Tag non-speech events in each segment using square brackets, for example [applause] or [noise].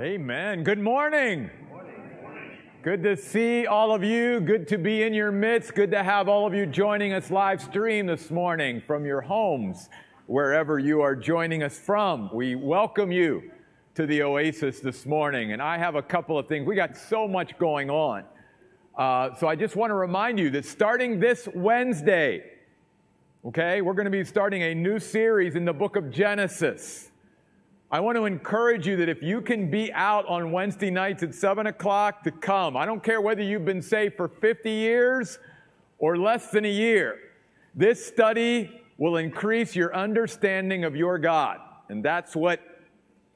Amen. Good morning. Good to see all of you. Good to be in your midst. Good to have all of you joining us live stream this morning from your homes, wherever you are joining us from. We welcome you to the Oasis this morning. And I have a couple of things. We got so much going on. Uh, so I just want to remind you that starting this Wednesday, okay, we're going to be starting a new series in the book of Genesis. I want to encourage you that if you can be out on Wednesday nights at 7 o'clock to come, I don't care whether you've been saved for 50 years or less than a year, this study will increase your understanding of your God. And that's what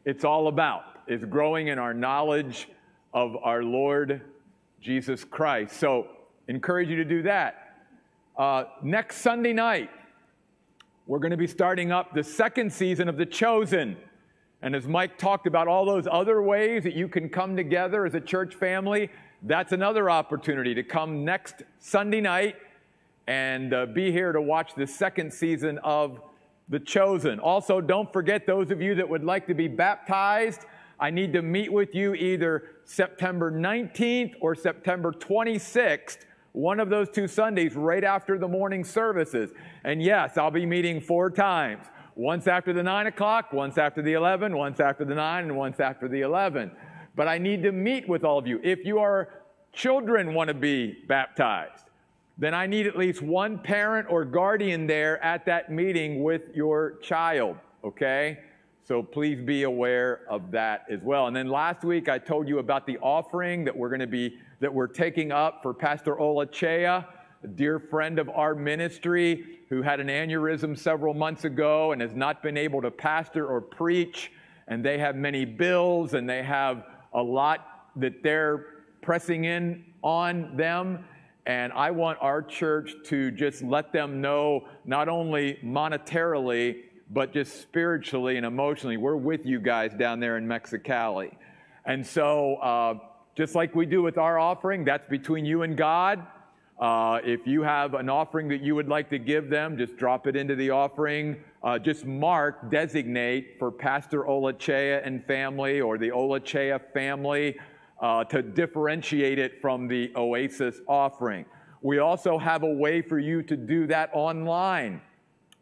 it's all about, is growing in our knowledge of our Lord Jesus Christ. So, encourage you to do that. Uh, next Sunday night, we're going to be starting up the second season of The Chosen. And as Mike talked about all those other ways that you can come together as a church family, that's another opportunity to come next Sunday night and uh, be here to watch the second season of The Chosen. Also, don't forget those of you that would like to be baptized. I need to meet with you either September 19th or September 26th, one of those two Sundays, right after the morning services. And yes, I'll be meeting four times once after the 9 o'clock, once after the 11, once after the 9, and once after the 11. But I need to meet with all of you. If your children want to be baptized, then I need at least one parent or guardian there at that meeting with your child, okay? So please be aware of that as well. And then last week I told you about the offering that we're going to be that we're taking up for Pastor Olachea a dear friend of our ministry who had an aneurysm several months ago and has not been able to pastor or preach. And they have many bills and they have a lot that they're pressing in on them. And I want our church to just let them know, not only monetarily, but just spiritually and emotionally, we're with you guys down there in Mexicali. And so, uh, just like we do with our offering, that's between you and God. Uh, if you have an offering that you would like to give them, just drop it into the offering. Uh, just mark, designate for Pastor Olachea and family or the Olachea family uh, to differentiate it from the Oasis offering. We also have a way for you to do that online.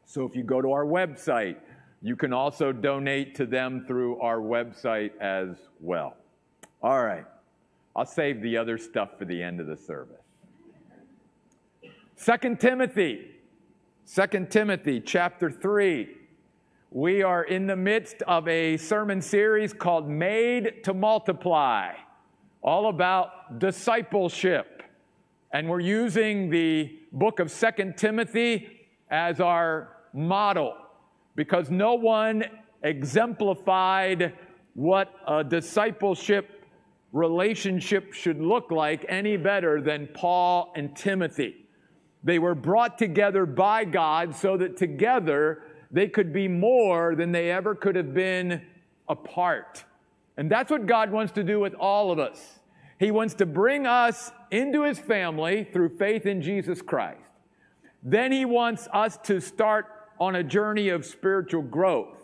So if you go to our website, you can also donate to them through our website as well. All right. I'll save the other stuff for the end of the service. Second Timothy, Second Timothy chapter 3. We are in the midst of a sermon series called Made to Multiply, all about discipleship. And we're using the book of Second Timothy as our model because no one exemplified what a discipleship relationship should look like any better than Paul and Timothy. They were brought together by God so that together they could be more than they ever could have been apart. And that's what God wants to do with all of us. He wants to bring us into His family through faith in Jesus Christ. Then He wants us to start on a journey of spiritual growth.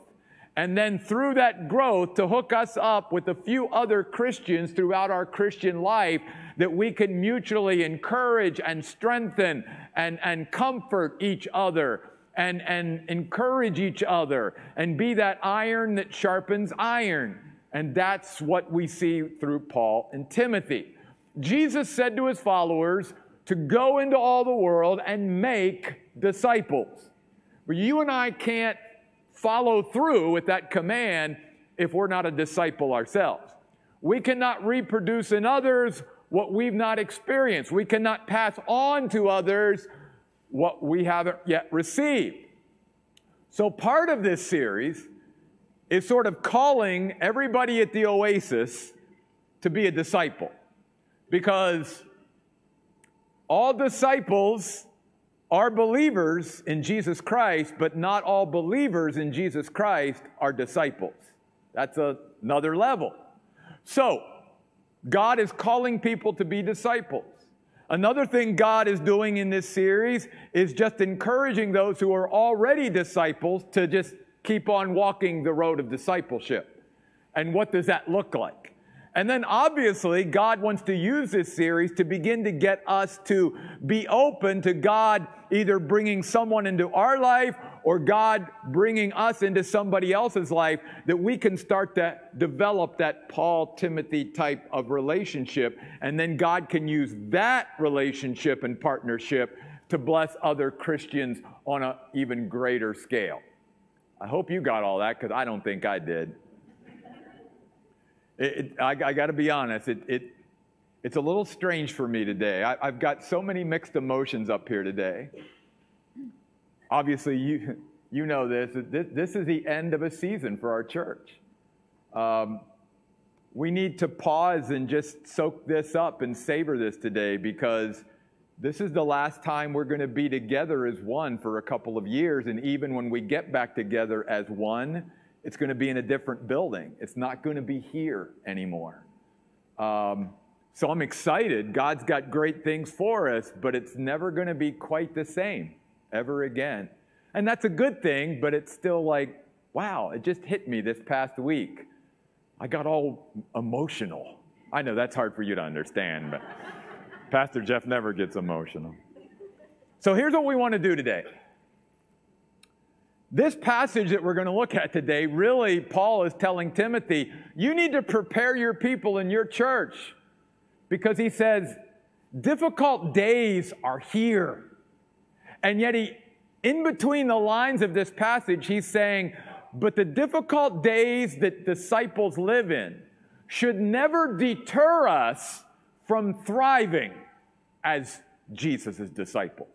And then through that growth, to hook us up with a few other Christians throughout our Christian life that we can mutually encourage and strengthen and, and comfort each other and, and encourage each other and be that iron that sharpens iron. And that's what we see through Paul and Timothy. Jesus said to his followers to go into all the world and make disciples. But you and I can't follow through with that command if we're not a disciple ourselves. We cannot reproduce in others what we've not experienced. We cannot pass on to others what we haven't yet received. So, part of this series is sort of calling everybody at the Oasis to be a disciple because all disciples are believers in Jesus Christ, but not all believers in Jesus Christ are disciples. That's a, another level. So, God is calling people to be disciples. Another thing God is doing in this series is just encouraging those who are already disciples to just keep on walking the road of discipleship. And what does that look like? And then obviously, God wants to use this series to begin to get us to be open to God either bringing someone into our life or God bringing us into somebody else's life that we can start to develop that Paul Timothy type of relationship. And then God can use that relationship and partnership to bless other Christians on an even greater scale. I hope you got all that because I don't think I did. It, it, I, I got to be honest, it, it, it's a little strange for me today. I, I've got so many mixed emotions up here today. Obviously, you, [laughs] you know this, this. This is the end of a season for our church. Um, we need to pause and just soak this up and savor this today because this is the last time we're going to be together as one for a couple of years. And even when we get back together as one, it's going to be in a different building. It's not going to be here anymore. Um, so I'm excited. God's got great things for us, but it's never going to be quite the same ever again. And that's a good thing, but it's still like, wow, it just hit me this past week. I got all emotional. I know that's hard for you to understand, but [laughs] Pastor Jeff never gets emotional. So here's what we want to do today. This passage that we're going to look at today, really, Paul is telling Timothy, you need to prepare your people in your church because he says, difficult days are here. And yet, he, in between the lines of this passage, he's saying, but the difficult days that disciples live in should never deter us from thriving as Jesus' disciples.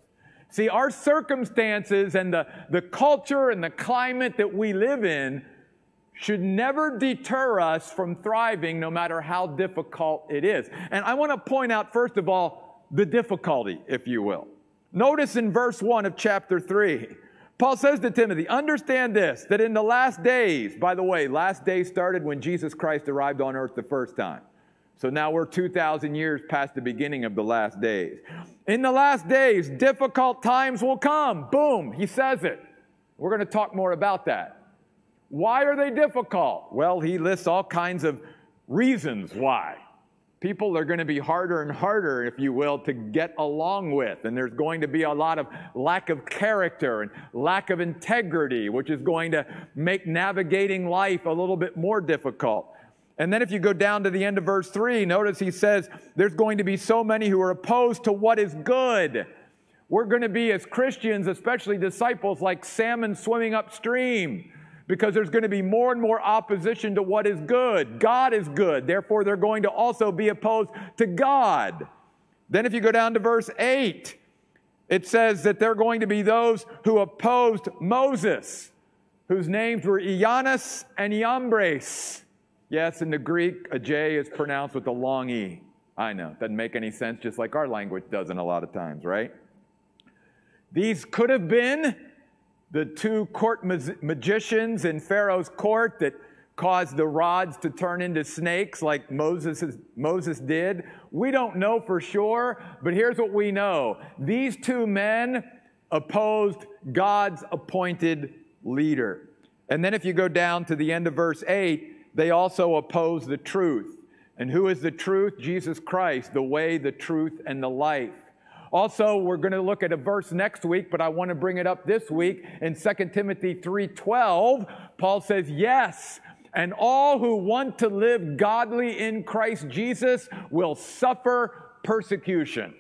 See, our circumstances and the, the culture and the climate that we live in should never deter us from thriving no matter how difficult it is. And I want to point out, first of all, the difficulty, if you will. Notice in verse 1 of chapter 3, Paul says to Timothy, Understand this, that in the last days, by the way, last days started when Jesus Christ arrived on earth the first time. So now we're 2,000 years past the beginning of the last days. In the last days, difficult times will come. Boom, he says it. We're going to talk more about that. Why are they difficult? Well, he lists all kinds of reasons why. People are going to be harder and harder, if you will, to get along with. And there's going to be a lot of lack of character and lack of integrity, which is going to make navigating life a little bit more difficult. And then if you go down to the end of verse 3, notice he says, There's going to be so many who are opposed to what is good. We're going to be, as Christians, especially disciples, like salmon swimming upstream because there's going to be more and more opposition to what is good. God is good. Therefore, they're going to also be opposed to God. Then, if you go down to verse 8, it says that they're going to be those who opposed Moses, whose names were Ianus and Iambres. Yes, in the Greek, a J is pronounced with a long E. I know, doesn't make any sense, just like our language doesn't a lot of times, right? These could have been the two court magicians in Pharaoh's court that caused the rods to turn into snakes like Moses, Moses did. We don't know for sure, but here's what we know. These two men opposed God's appointed leader. And then if you go down to the end of verse 8, they also oppose the truth. And who is the truth? Jesus Christ, the way, the truth, and the life. Also, we're going to look at a verse next week, but I want to bring it up this week in 2 Timothy 3:12. Paul says, "Yes, and all who want to live godly in Christ Jesus will suffer persecution."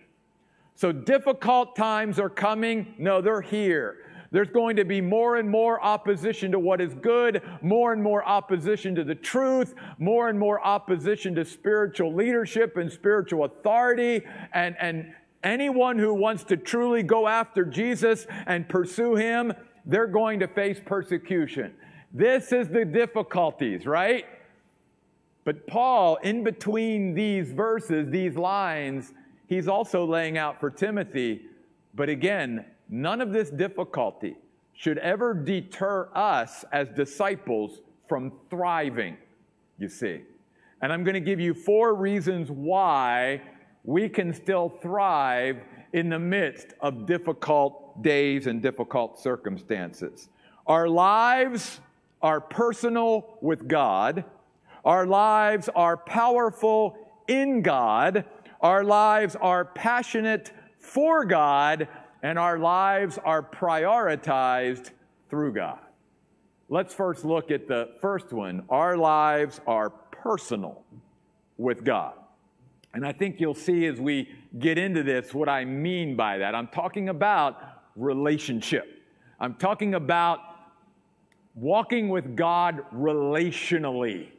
So difficult times are coming. No, they're here. There's going to be more and more opposition to what is good, more and more opposition to the truth, more and more opposition to spiritual leadership and spiritual authority. And, and anyone who wants to truly go after Jesus and pursue him, they're going to face persecution. This is the difficulties, right? But Paul, in between these verses, these lines, he's also laying out for Timothy, but again, None of this difficulty should ever deter us as disciples from thriving, you see. And I'm going to give you four reasons why we can still thrive in the midst of difficult days and difficult circumstances. Our lives are personal with God. Our lives are powerful in God. Our lives are passionate for God. And our lives are prioritized through God. Let's first look at the first one. Our lives are personal with God. And I think you'll see as we get into this what I mean by that. I'm talking about relationship. I'm talking about walking with God relationally,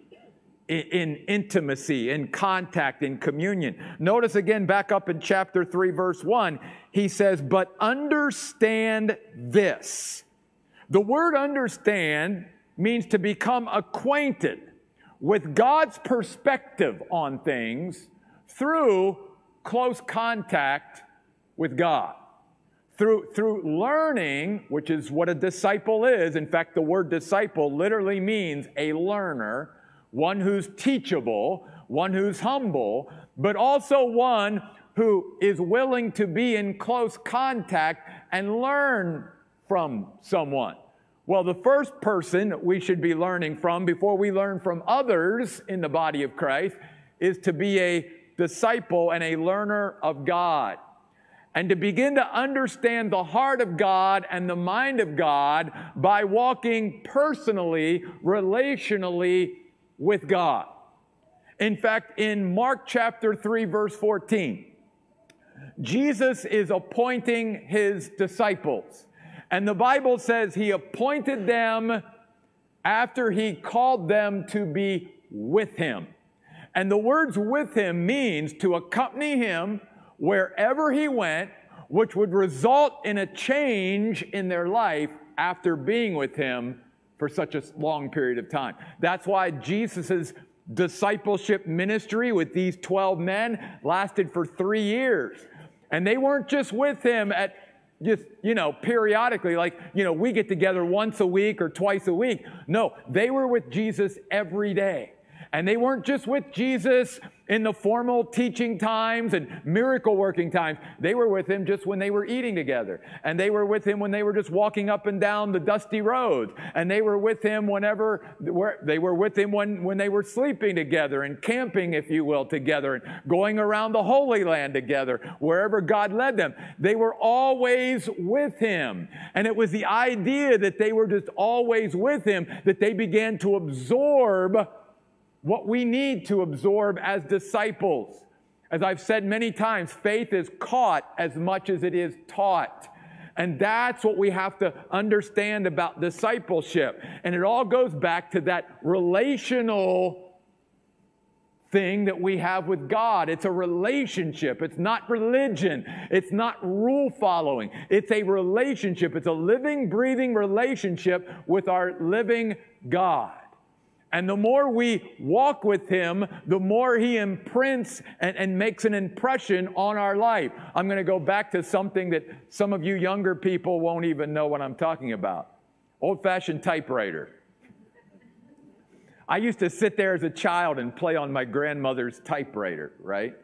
in, in, intimacy, in contact, in communion. Notice again, back up in chapter 3, verse 1, he says, But understand this. The word understand means to become acquainted with God's perspective on things through close contact with God. Through, through learning, which is what a disciple is. In fact, the word disciple literally means a learner, one who's teachable, one who's humble, but also one who is willing to be in close contact and learn from someone. Well, the first person we should be learning from before we learn from others in the body of Christ is to be a disciple and a learner of God. And to begin to understand the heart of God and the mind of God by walking personally, relationally with God. In fact, in Mark chapter 3, verse 14, Jesus is appointing his disciples. And the Bible says he appointed them after he called them to be with him. And the words with him means to accompany him wherever he went, which would result in a change in their life after being with him for such a long period of time. That's why Jesus' discipleship ministry with these 12 men lasted for three years. And they weren't just with him at just, you know, periodically, like, you know, we get together once a week or twice a week. No, they were with Jesus every day. And they weren't just with Jesus in the formal teaching times and miracle working times. They were with him just when they were eating together. And they were with him when they were just walking up and down the dusty roads. And they were with him whenever, they were with him when, when they were sleeping together and camping, if you will, together and going around the Holy Land together, wherever God led them. They were always with him. And it was the idea that they were just always with him that they began to absorb what we need to absorb as disciples. As I've said many times, faith is caught as much as it is taught. And that's what we have to understand about discipleship. And it all goes back to that relational thing that we have with God. It's a relationship. It's not religion. It's not rule following. It's a relationship. It's a living, breathing relationship with our living God. And the more we walk with Him, the more He imprints and, and, makes an impression on our life. I'm going to go back to something that some of you younger people won't even know what I'm talking about old fashioned typewriter. I used to sit there as a child and play on my grandmother's typewriter, right?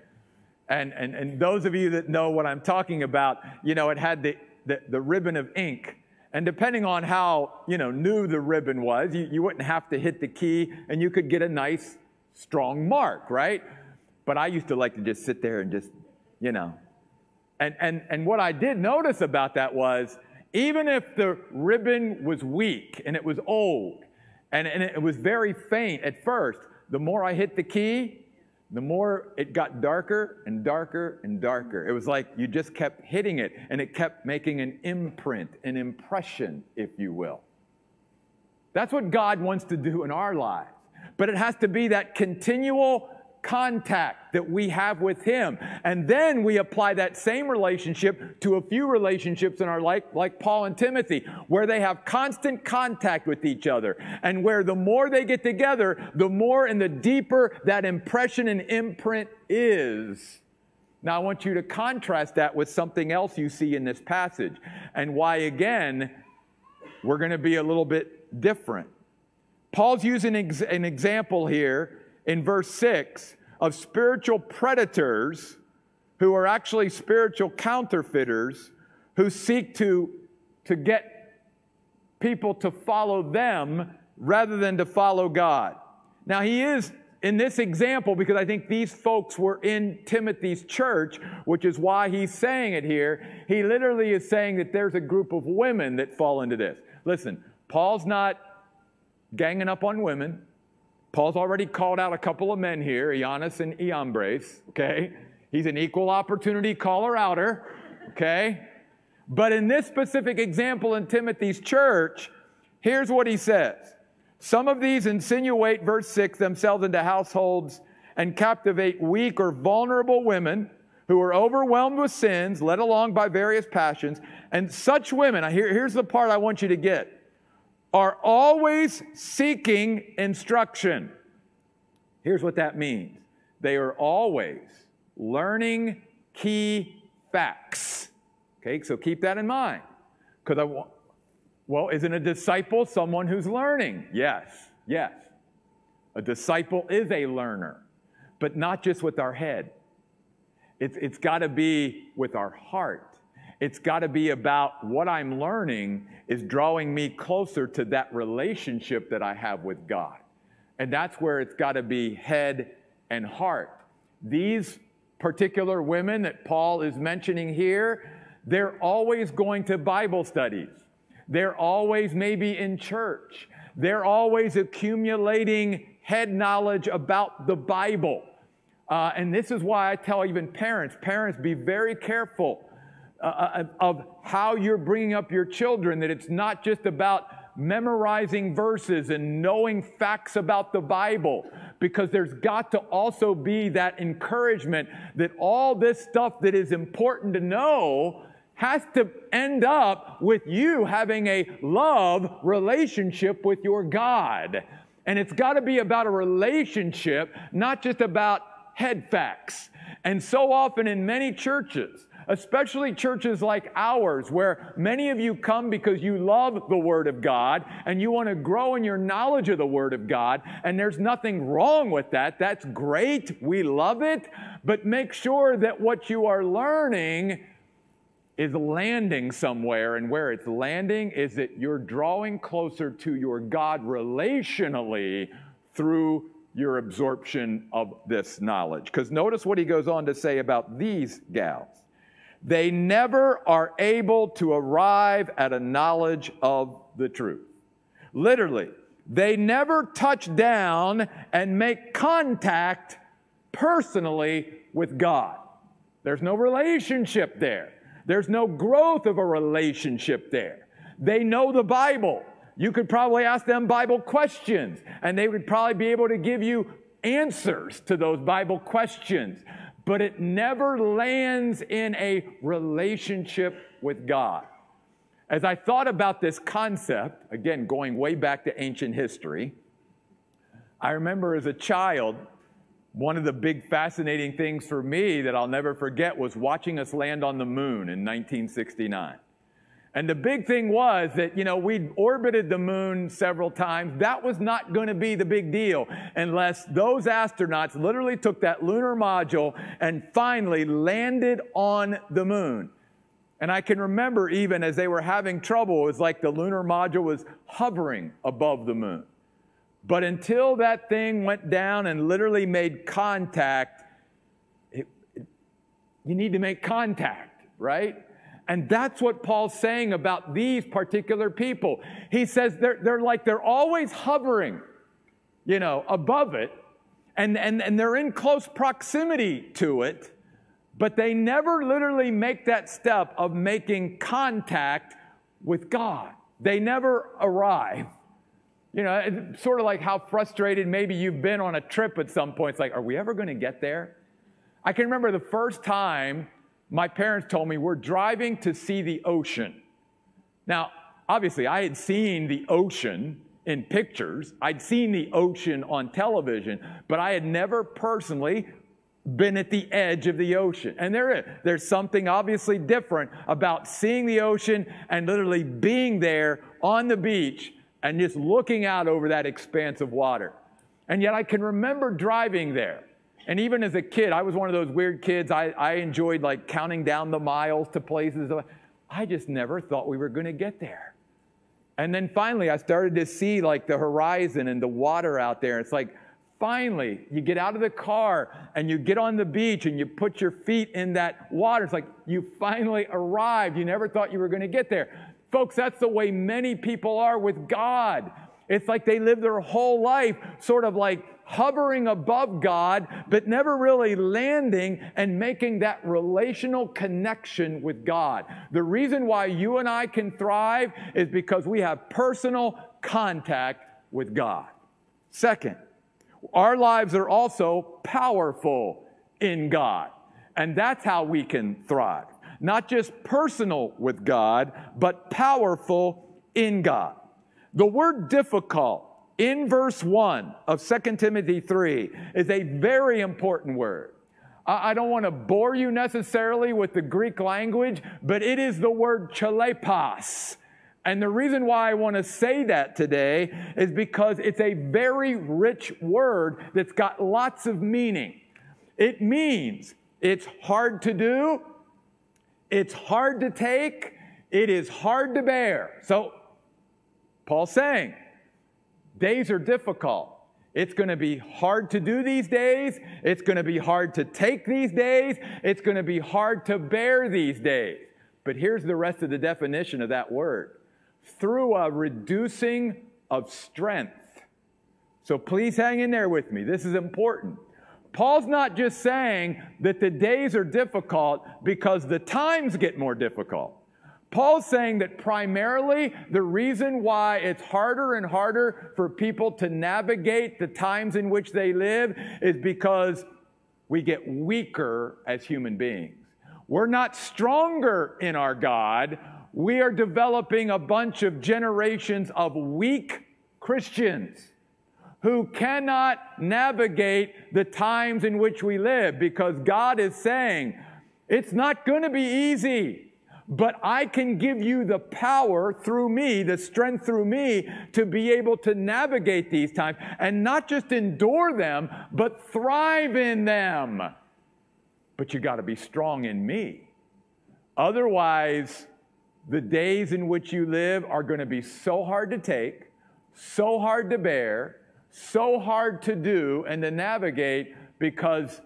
And, and, and those of you that know what I'm talking about, you know, it had the, the, the ribbon of ink and depending on how, you know, new the ribbon was, you, you wouldn't have to hit the key and you could get a nice, strong mark, right? But I used to like to just sit there and just, you know. And, and, and what I did notice about that was even if the ribbon was weak and it was old and, and it was very faint at first, the more I hit the key, the more it got darker and darker and darker. It was like you just kept hitting it and it kept making an imprint, an impression, if you will. That's what God wants to do in our lives. But it has to be that continual contact that we have with Him. And then we apply that same relationship to a few relationships in our life, like Paul and Timothy, where they have constant contact with each other. And where the more they get together, the more and the deeper that impression and imprint is. Now, I want you to contrast that with something else you see in this passage, and why, again, we're going to be a little bit different. Paul's using an example here in verse 6 of spiritual predators who are actually spiritual counterfeiters who seek to, to get people to follow them rather than to follow God. Now, he is in this example because I think these folks were in Timothy's church, which is why he's saying it here. He literally is saying that there's a group of women that fall into this. Listen, Paul's not ganging up on women. Paul's already called out a couple of men here, Eunice and Iambres, okay? He's an equal opportunity caller outer, okay? But in this specific example in Timothy's church, here's what he says. Some of these insinuate, verse 6, themselves into households and captivate weak or vulnerable women who are overwhelmed with sins, led along by various passions. And such women, here, here's the part I want you to get, are always seeking instruction. Here's what that means they are always learning key facts. Okay, so keep that in mind. Because I want, well, isn't a disciple someone who's learning? Yes, yes. A disciple is a learner, but not just with our head. It's, it's got to be with our heart. It's got to be about what I'm learning is drawing me closer to that relationship that I have with God. And that's where it's got to be head and heart. These particular women that Paul is mentioning here, they're always going to Bible studies. They're always maybe in church. They're always accumulating head knowledge about the Bible. Uh, and this is why I tell even parents parents, be very careful uh, of how you're bringing up your children, that it's not just about memorizing verses and knowing facts about the Bible, because there's got to also be that encouragement that all this stuff that is important to know has to end up with you having a love relationship with your God. And it's got to be about a relationship, not just about head facts. And so often in many churches, especially churches like ours, where many of you come because you love the Word of God and you want to grow in your knowledge of the Word of God, and there's nothing wrong with that. That's great. We love it. But make sure that what you are learning is landing somewhere, and where it's landing is that you're drawing closer to your God relationally through your absorption of this knowledge. Because notice what he goes on to say about these gals. They never are able to arrive at a knowledge of the truth. Literally, they never touch down and make contact personally with God. There's no relationship there. There's no growth of a relationship there. They know the Bible. You could probably ask them Bible questions, and they would probably be able to give you answers to those Bible questions. But it never lands in a relationship with God. As I thought about this concept, again, going way back to ancient history, I remember as a child one of the big fascinating things for me that I'll never forget was watching us land on the moon in 1969. And the big thing was that, you know, we'd orbited the moon several times. That was not going to be the big deal unless those astronauts literally took that lunar module and finally landed on the moon. And I can remember even as they were having trouble, it was like the lunar module was hovering above the moon. But until that thing went down and literally made contact, it, it, you need to make contact, right? And that's what Paul's saying about these particular people. He says they're, they're like, they're always hovering, you know, above it, and, and, and they're in close proximity to it, but they never literally make that step of making contact with God. They never arrive. You know, it's sort of like how frustrated maybe you've been on a trip at some point. It's like, are we ever going to get there? I can remember the first time my parents told me we're driving to see the ocean. Now, obviously, I had seen the ocean in pictures, I'd seen the ocean on television, but I had never personally been at the edge of the ocean. And there is. There's something obviously different about seeing the ocean and literally being there on the beach and just looking out over that expanse of water. And yet I can remember driving there. And even as a kid, I was one of those weird kids. I, I enjoyed like counting down the miles to places. I just never thought we were going to get there. And then finally, I started to see like the horizon and the water out there. It's like finally you get out of the car and you get on the beach and you put your feet in that water. It's like you finally arrived. You never thought you were going to get there. Folks, that's the way many people are with God. It's like they live their whole life sort of like hovering above God, but never really landing and making that relational connection with God. The reason why you and I can thrive is because we have personal contact with God. Second, our lives are also powerful in God. And that's how we can thrive. Not just personal with God, but powerful in God. The word difficult in verse 1 of 2 Timothy 3 is a very important word. I don't want to bore you necessarily with the Greek language, but it is the word chalepos. And the reason why I want to say that today is because it's a very rich word that's got lots of meaning. It means it's hard to do, it's hard to take, it is hard to bear. So, Paul's saying, days are difficult. It's going to be hard to do these days. It's going to be hard to take these days. It's going to be hard to bear these days. But here's the rest of the definition of that word through a reducing of strength. So please hang in there with me. This is important. Paul's not just saying that the days are difficult because the times get more difficult. Paul's saying that primarily the reason why it's harder and harder for people to navigate the times in which they live is because we get weaker as human beings. We're not stronger in our God we are developing a bunch of generations of weak Christians who cannot navigate the times in which we live because God is saying, it's not going to be easy, but I can give you the power through me, the strength through me to be able to navigate these times and not just endure them, but thrive in them. But you got to be strong in me. Otherwise, the days in which you live are going to be so hard to take, so hard to bear, so hard to do and to navigate because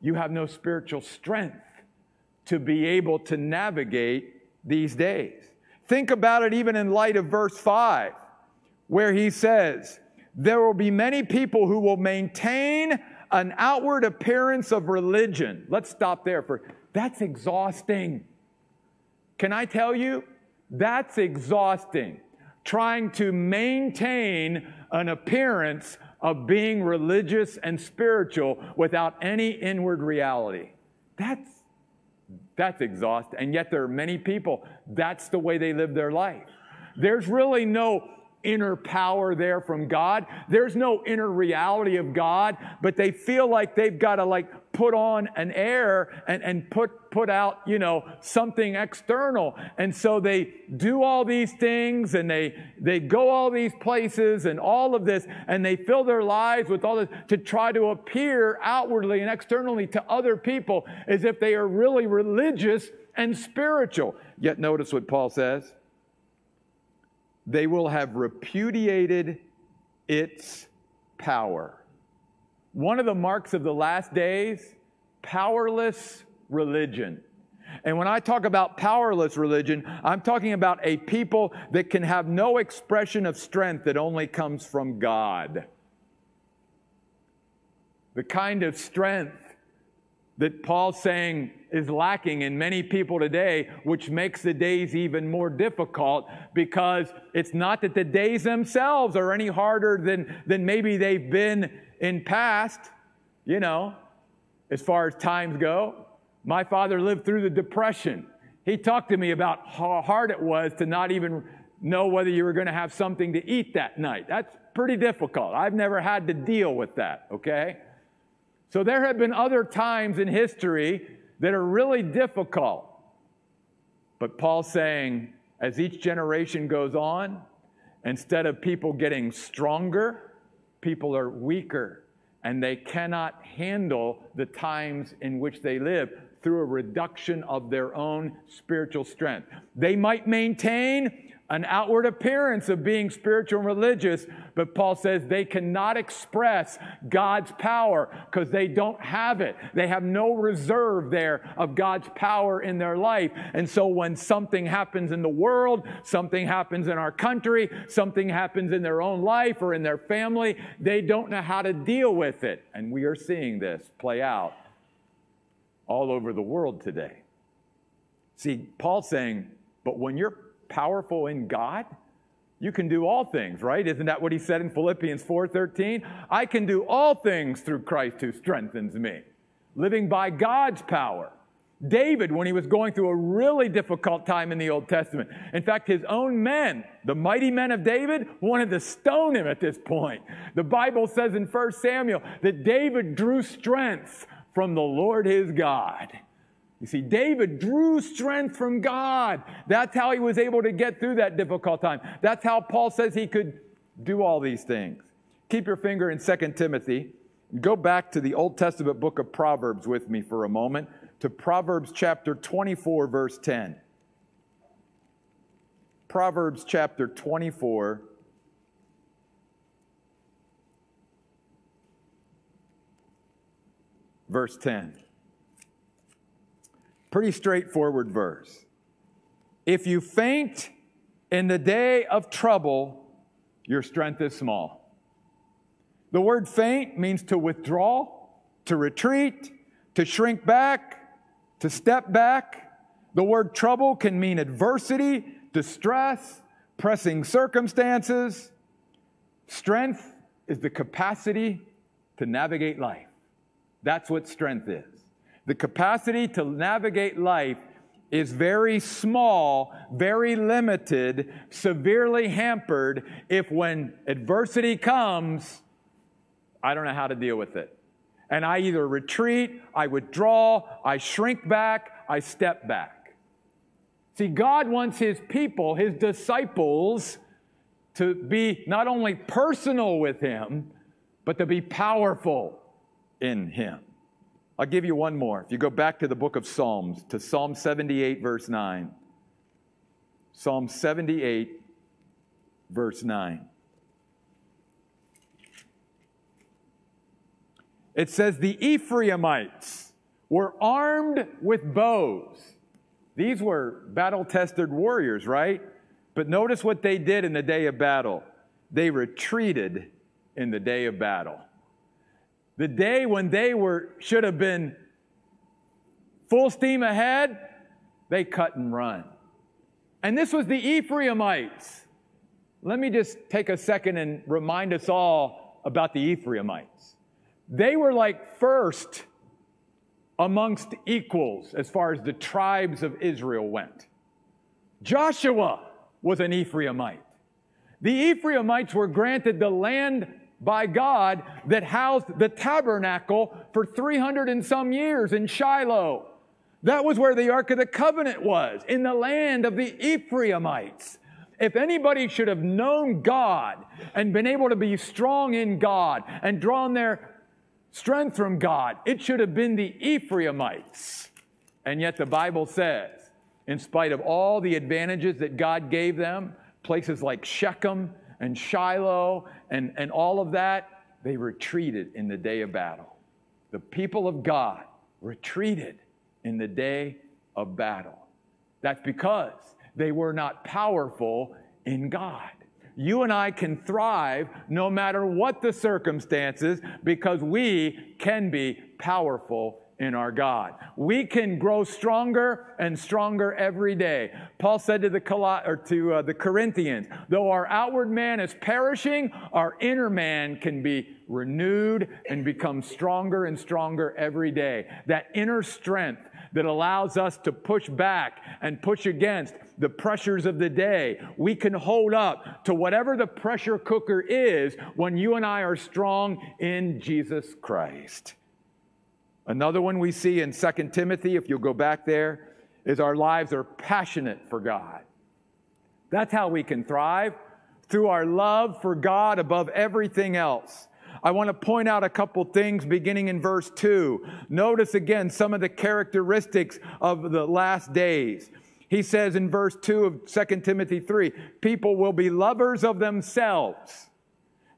you have no spiritual strength to be able to navigate these days. Think about it even in light of verse 5, where he says, There will be many people who will maintain an outward appearance of religion. Let's stop there for that's exhausting. Can I tell you? That's exhausting. Trying to maintain an appearance of being religious and spiritual without any inward reality. That's, that's exhausting. And yet there are many people, that's the way they live their life. There's really no inner power there from God. There's no inner reality of God, but they feel like they've got to like put on an air and, and put, put out, you know, something external. And so they do all these things and they, they go all these places and all of this and they fill their lives with all this to try to appear outwardly and externally to other people as if they are really religious and spiritual. Yet notice what Paul says. They will have repudiated its power. One of the marks of the last days, powerless religion. And when I talk about powerless religion, I'm talking about a people that can have no expression of strength that only comes from God. The kind of strength that Paul's saying is lacking in many people today, which makes the days even more difficult because it's not that the days themselves are any harder than, than maybe they've been in past, you know, as far as times go. My father lived through the Depression. He talked to me about how hard it was to not even know whether you were going to have something to eat that night. That's pretty difficult. I've never had to deal with that, okay? So there have been other times in history that are really difficult. But Paul's saying, as each generation goes on, instead of people getting stronger, people are weaker and they cannot handle the times in which they live through a reduction of their own spiritual strength. They might maintain, an outward appearance of being spiritual and religious, but Paul says they cannot express God's power because they don't have it. They have no reserve there of God's power in their life. And so when something happens in the world, something happens in our country, something happens in their own life or in their family, they don't know how to deal with it. And we are seeing this play out all over the world today. See, Paul's saying, but when you're powerful in God, you can do all things, right? Isn't that what he said in Philippians 4:13? I can do all things through Christ who strengthens me. Living by God's power. David, when he was going through a really difficult time in the Old Testament, in fact, his own men, the mighty men of David, wanted to stone him at this point. The Bible says in 1 Samuel that David drew strength from the Lord his God. You see, David drew strength from God. That's how he was able to get through that difficult time. That's how Paul says he could do all these things. Keep your finger in 2 Timothy. Go back to the Old Testament book of Proverbs with me for a moment, to Proverbs chapter 24, verse 10. Proverbs chapter 24. Verse 10. Pretty straightforward verse. If you faint in the day of trouble, your strength is small. The word faint means to withdraw, to retreat, to shrink back, to step back. The word trouble can mean adversity, distress, pressing circumstances. Strength is the capacity to navigate life. That's what strength is. The capacity to navigate life is very small, very limited, severely hampered if when adversity comes, I don't know how to deal with it. And I either retreat, I withdraw, I shrink back, I step back. See, God wants His people, His disciples, to be not only personal with Him, but to be powerful in Him. I'll give you one more. If you go back to the book of Psalms, to Psalm 78, verse 9. Psalm 78, verse 9. It says, The Ephraimites were armed with bows. These were battle tested warriors, right? But notice what they did in the day of battle. They retreated in the day of battle. The day when they were should have been full steam ahead, they cut and run. And this was the Ephraimites. Let me just take a second and remind us all about the Ephraimites. They were like first amongst equals as far as the tribes of Israel went. Joshua was an Ephraimite. The Ephraimites were granted the land by God that housed the tabernacle for 300 and some years in Shiloh. That was where the Ark of the Covenant was, in the land of the Ephraimites. If anybody should have known God and been able to be strong in God and drawn their strength from God, it should have been the Ephraimites. And yet the Bible says, in spite of all the advantages that God gave them, places like Shechem and Shiloh and, and all of that, they retreated in the day of battle. The people of God retreated in the day of battle. That's because they were not powerful in God. You and I can thrive no matter what the circumstances because we can be powerful in our God. We can grow stronger and stronger every day. Paul said to the or to uh, the Corinthians, though our outward man is perishing, our inner man can be renewed and become stronger and stronger every day. That inner strength that allows us to push back and push against the pressures of the day. We can hold up to whatever the pressure cooker is when you and I are strong in Jesus Christ. Another one we see in 2 Timothy, if you'll go back there, is our lives are passionate for God. That's how we can thrive through our love for God above everything else. I want to point out a couple things beginning in verse 2. Notice again some of the characteristics of the last days. He says in verse 2 of 2 Timothy 3 people will be lovers of themselves,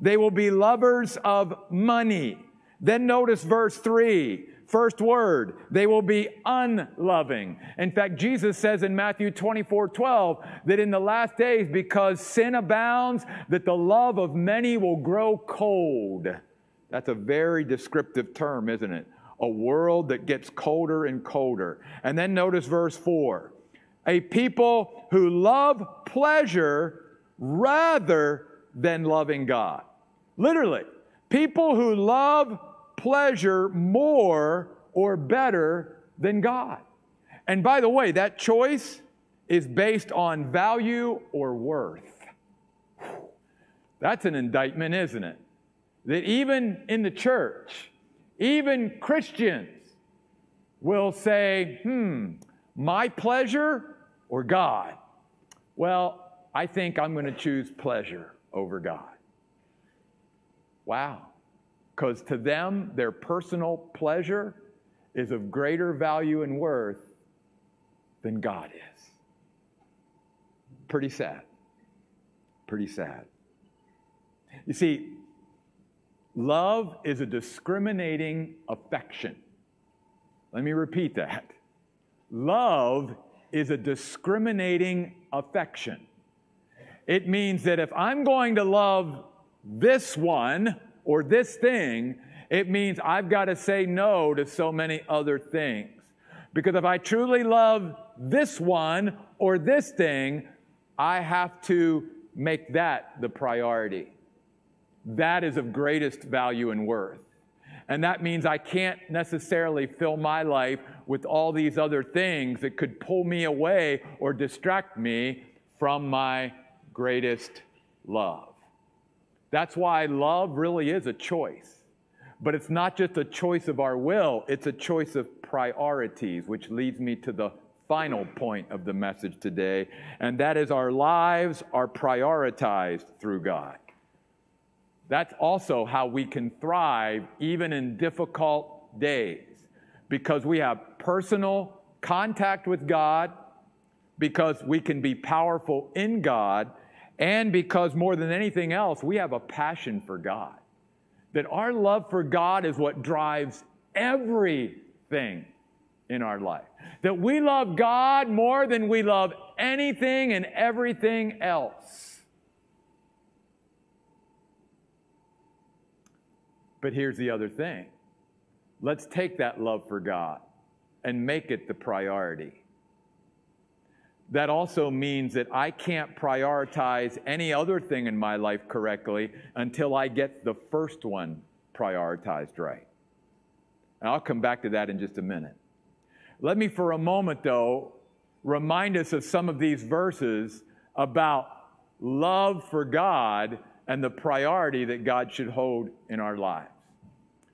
they will be lovers of money. Then notice verse 3 First word, they will be unloving. In fact, Jesus says in Matthew 24 12 that in the last days, because sin abounds, that the love of many will grow cold. That's a very descriptive term, isn't it? A world that gets colder and colder. And then notice verse 4 a people who love pleasure rather than loving God. Literally, people who love pleasure more or better than God. And by the way, that choice is based on value or worth. That's an indictment, isn't it? That even in the church, even Christians will say, hmm, my pleasure or God? Well, I think I'm going to choose pleasure over God. Wow because to them, their personal pleasure is of greater value and worth than God is. Pretty sad. Pretty sad. You see, love is a discriminating affection. Let me repeat that. Love is a discriminating affection. It means that if I'm going to love this one, or this thing, it means I've got to say no to so many other things. Because if I truly love this one or this thing, I have to make that the priority. That is of greatest value and worth. And that means I can't necessarily fill my life with all these other things that could pull me away or distract me from my greatest love. That's why love really is a choice. But it's not just a choice of our will, it's a choice of priorities, which leads me to the final point of the message today, and that is our lives are prioritized through God. That's also how we can thrive even in difficult days because we have personal contact with God, because we can be powerful in God, and because more than anything else, we have a passion for God. That our love for God is what drives everything in our life. That we love God more than we love anything and everything else. But here's the other thing let's take that love for God and make it the priority that also means that I can't prioritize any other thing in my life correctly until I get the first one prioritized right. And I'll come back to that in just a minute. Let me, for a moment, though, remind us of some of these verses about love for God and the priority that God should hold in our lives.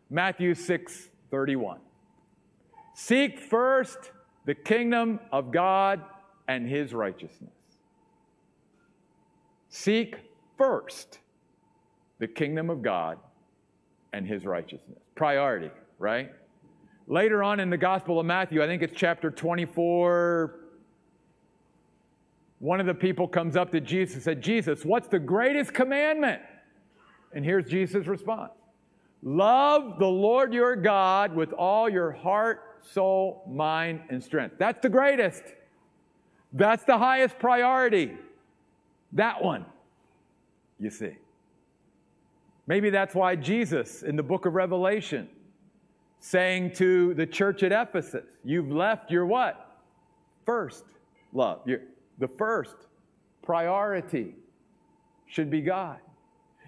Matthew 6 31. Seek first the kingdom of God and his righteousness. Seek first the kingdom of God and his righteousness. Priority, right? Later on in the Gospel of Matthew, I think it's chapter 24, one of the people comes up to Jesus and said, Jesus, what's the greatest commandment? And here's Jesus' response Love the Lord your God with all your heart, soul, mind, and strength. That's the greatest. That's the highest priority. That one, you see. Maybe that's why Jesus in the book of Revelation saying to the church at Ephesus, You've left your what? First love. Your, the first priority should be God.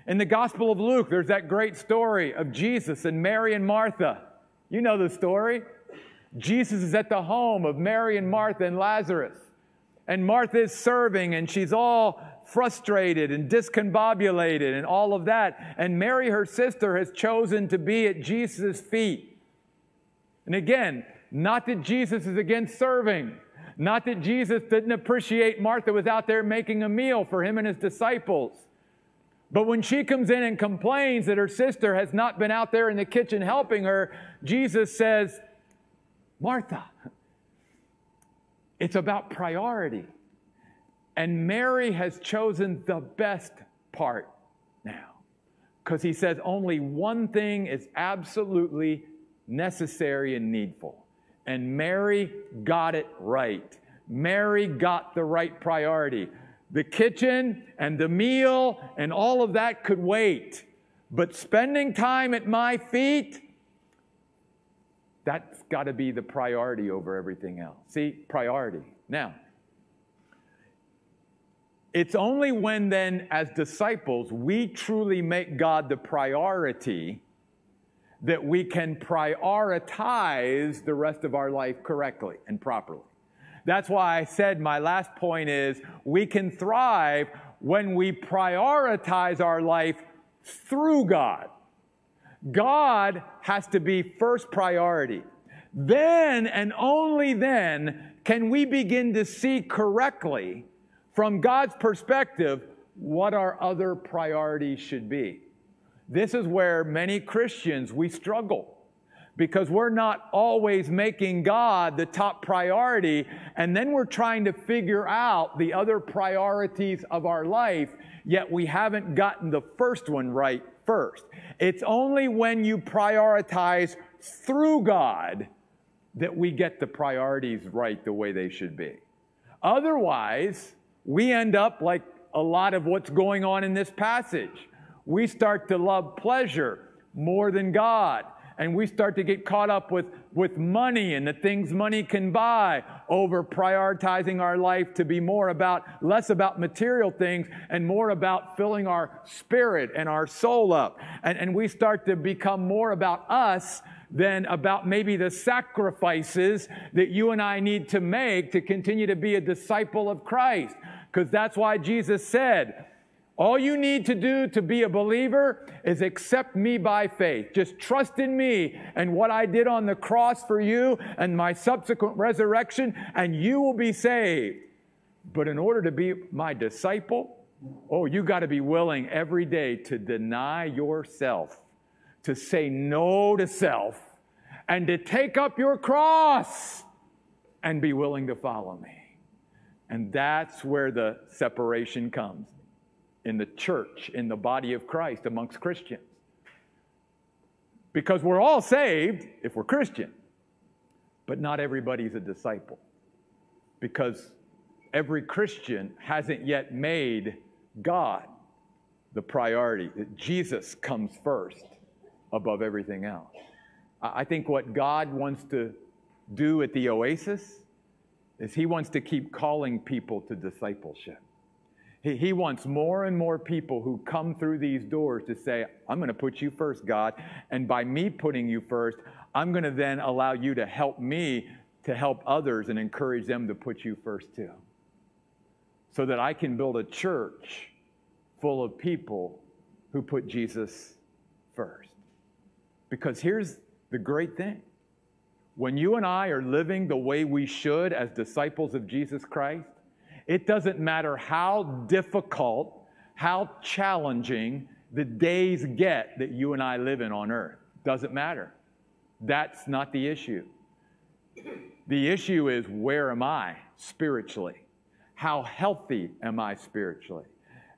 In the Gospel of Luke, there's that great story of Jesus and Mary and Martha. You know the story. Jesus is at the home of Mary and Martha and Lazarus. And Martha is serving and she's all frustrated and discombobulated and all of that. And Mary, her sister, has chosen to be at Jesus' feet. And again, not that Jesus is against serving, not that Jesus didn't appreciate Martha was out there making a meal for him and his disciples. But when she comes in and complains that her sister has not been out there in the kitchen helping her, Jesus says, Martha, It's about priority. And Mary has chosen the best part now because he says only one thing is absolutely necessary and needful. And Mary got it right. Mary got the right priority. The kitchen and the meal and all of that could wait. But spending time at my feet, that's got to be the priority over everything else. See, priority. Now, it's only when then, as disciples, we truly make God the priority that we can prioritize the rest of our life correctly and properly. That's why I said my last point is we can thrive when we prioritize our life through God. God has to be first priority. Then and only then can we begin to see correctly, from God's perspective, what our other priorities should be. This is where many Christians we struggle because we're not always making God the top priority, and then we're trying to figure out the other priorities of our life, yet we haven't gotten the first one right first. It's only when you prioritize through God that we get the priorities right the way they should be. Otherwise, we end up like a lot of what's going on in this passage. We start to love pleasure more than God and we start to get caught up with, with money and the things money can buy over prioritizing our life to be more about, less about material things and more about filling our spirit and our soul up. And, and we start to become more about us than about maybe the sacrifices that you and I need to make to continue to be a disciple of Christ. Because that's why Jesus said, all you need to do to be a believer is accept me by faith. Just trust in me and what I did on the cross for you and my subsequent resurrection, and you will be saved. But in order to be my disciple, oh, you got to be willing every day to deny yourself, to say no to self, and to take up your cross and be willing to follow me. And that's where the separation comes in the church, in the body of Christ, amongst Christians. Because we're all saved if we're Christian, but not everybody's a disciple. Because every Christian hasn't yet made God the priority, Jesus comes first above everything else. I think what God wants to do at the oasis is He wants to keep calling people to discipleship. He, he wants more and more people who come through these doors to say, I'm going to put you first, God. And by me putting you first, I'm going to then allow you to help me to help others and encourage them to put you first too. So that I can build a church full of people who put Jesus first. Because here's the great thing when you and I are living the way we should as disciples of Jesus Christ, it doesn't matter how difficult, how challenging the days get that you and I live in on earth. Doesn't matter. That's not the issue. The issue is where am I spiritually? How healthy am I spiritually?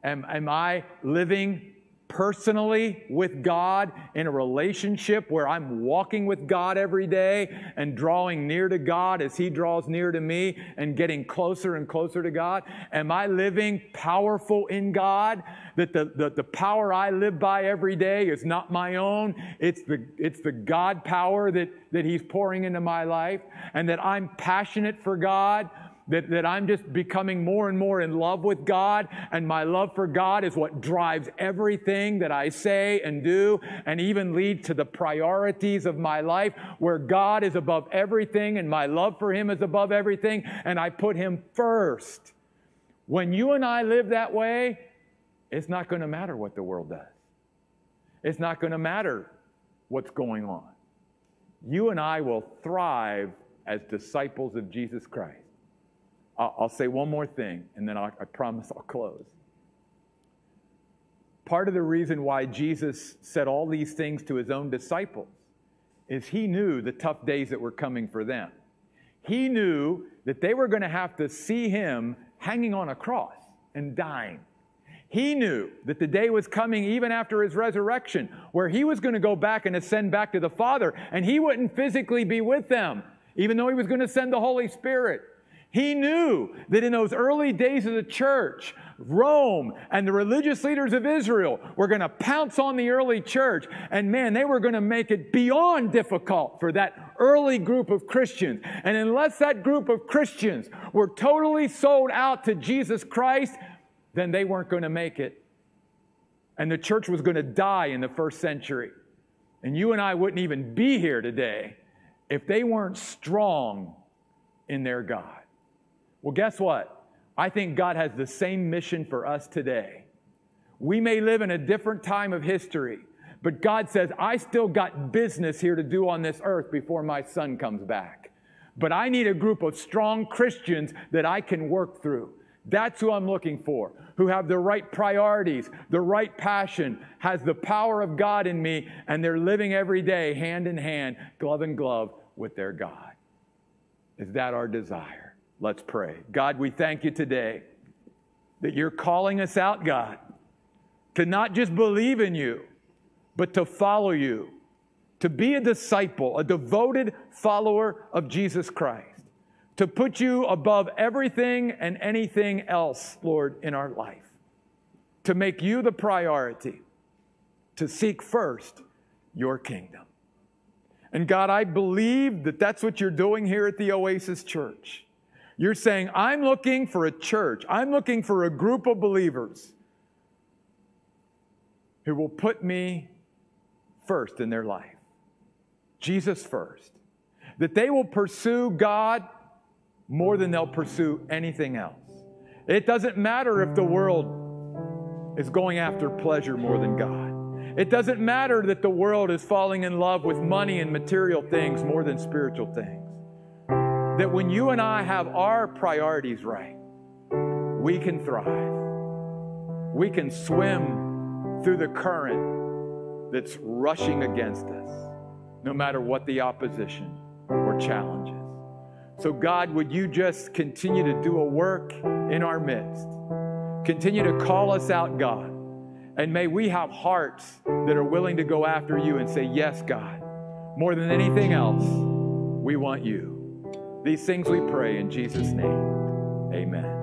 Am, am I living personally with God in a relationship where I'm walking with God every day and drawing near to God as He draws near to me and getting closer and closer to God? Am I living powerful in God? That the, the, the power I live by every day is not my own. It's the, it's the God power that, that He's pouring into my life and that I'm passionate for God that, that I'm just becoming more and more in love with God, and my love for God is what drives everything that I say and do, and even lead to the priorities of my life, where God is above everything, and my love for Him is above everything, and I put Him first. When you and I live that way, it's not going to matter what the world does. It's not going to matter what's going on. You and I will thrive as disciples of Jesus Christ. I'll, say one more thing, and then I'll, I promise I'll close. Part of the reason why Jesus said all these things to his own disciples is he knew the tough days that were coming for them. He knew that they were going to have to see him hanging on a cross and dying. He knew that the day was coming even after his resurrection, where he was going to go back and ascend back to the Father, and he wouldn't physically be with them, even though he was going to send the Holy Spirit. He knew that in those early days of the church, Rome and the religious leaders of Israel were going to pounce on the early church. And man, they were going to make it beyond difficult for that early group of Christians. And unless that group of Christians were totally sold out to Jesus Christ, then they weren't going to make it. And the church was going to die in the first century. And you and I wouldn't even be here today if they weren't strong in their God. Well, guess what? I think God has the same mission for us today. We may live in a different time of history, but God says, I still got business here to do on this earth before my son comes back. But I need a group of strong Christians that I can work through. That's who I'm looking for, who have the right priorities, the right passion, has the power of God in me, and they're living every day hand in hand, glove in glove with their God. Is that our desire? Let's pray. God, we thank you today that you're calling us out, God, to not just believe in you, but to follow you, to be a disciple, a devoted follower of Jesus Christ to put you above everything and anything else, Lord, in our life, to make you the priority, to seek first your kingdom. And God, I believe that that's what you're doing here at the Oasis Church. You're saying, I'm looking for a church, I'm looking for a group of believers who will put me first in their life, Jesus first. That they will pursue God more than they'll pursue anything else. It doesn't matter if the world is going after pleasure more than God. It doesn't matter that the world is falling in love with money and material things more than spiritual things. That when you and I have our priorities right, we can thrive. We can swim through the current that's rushing against us, no matter what the opposition or challenges. So, God, would you just continue to do a work in our midst? Continue to call us out, God. And may we have hearts that are willing to go after you and say, Yes, God. More than anything else, we want you. These things we pray in Jesus' name. Amen.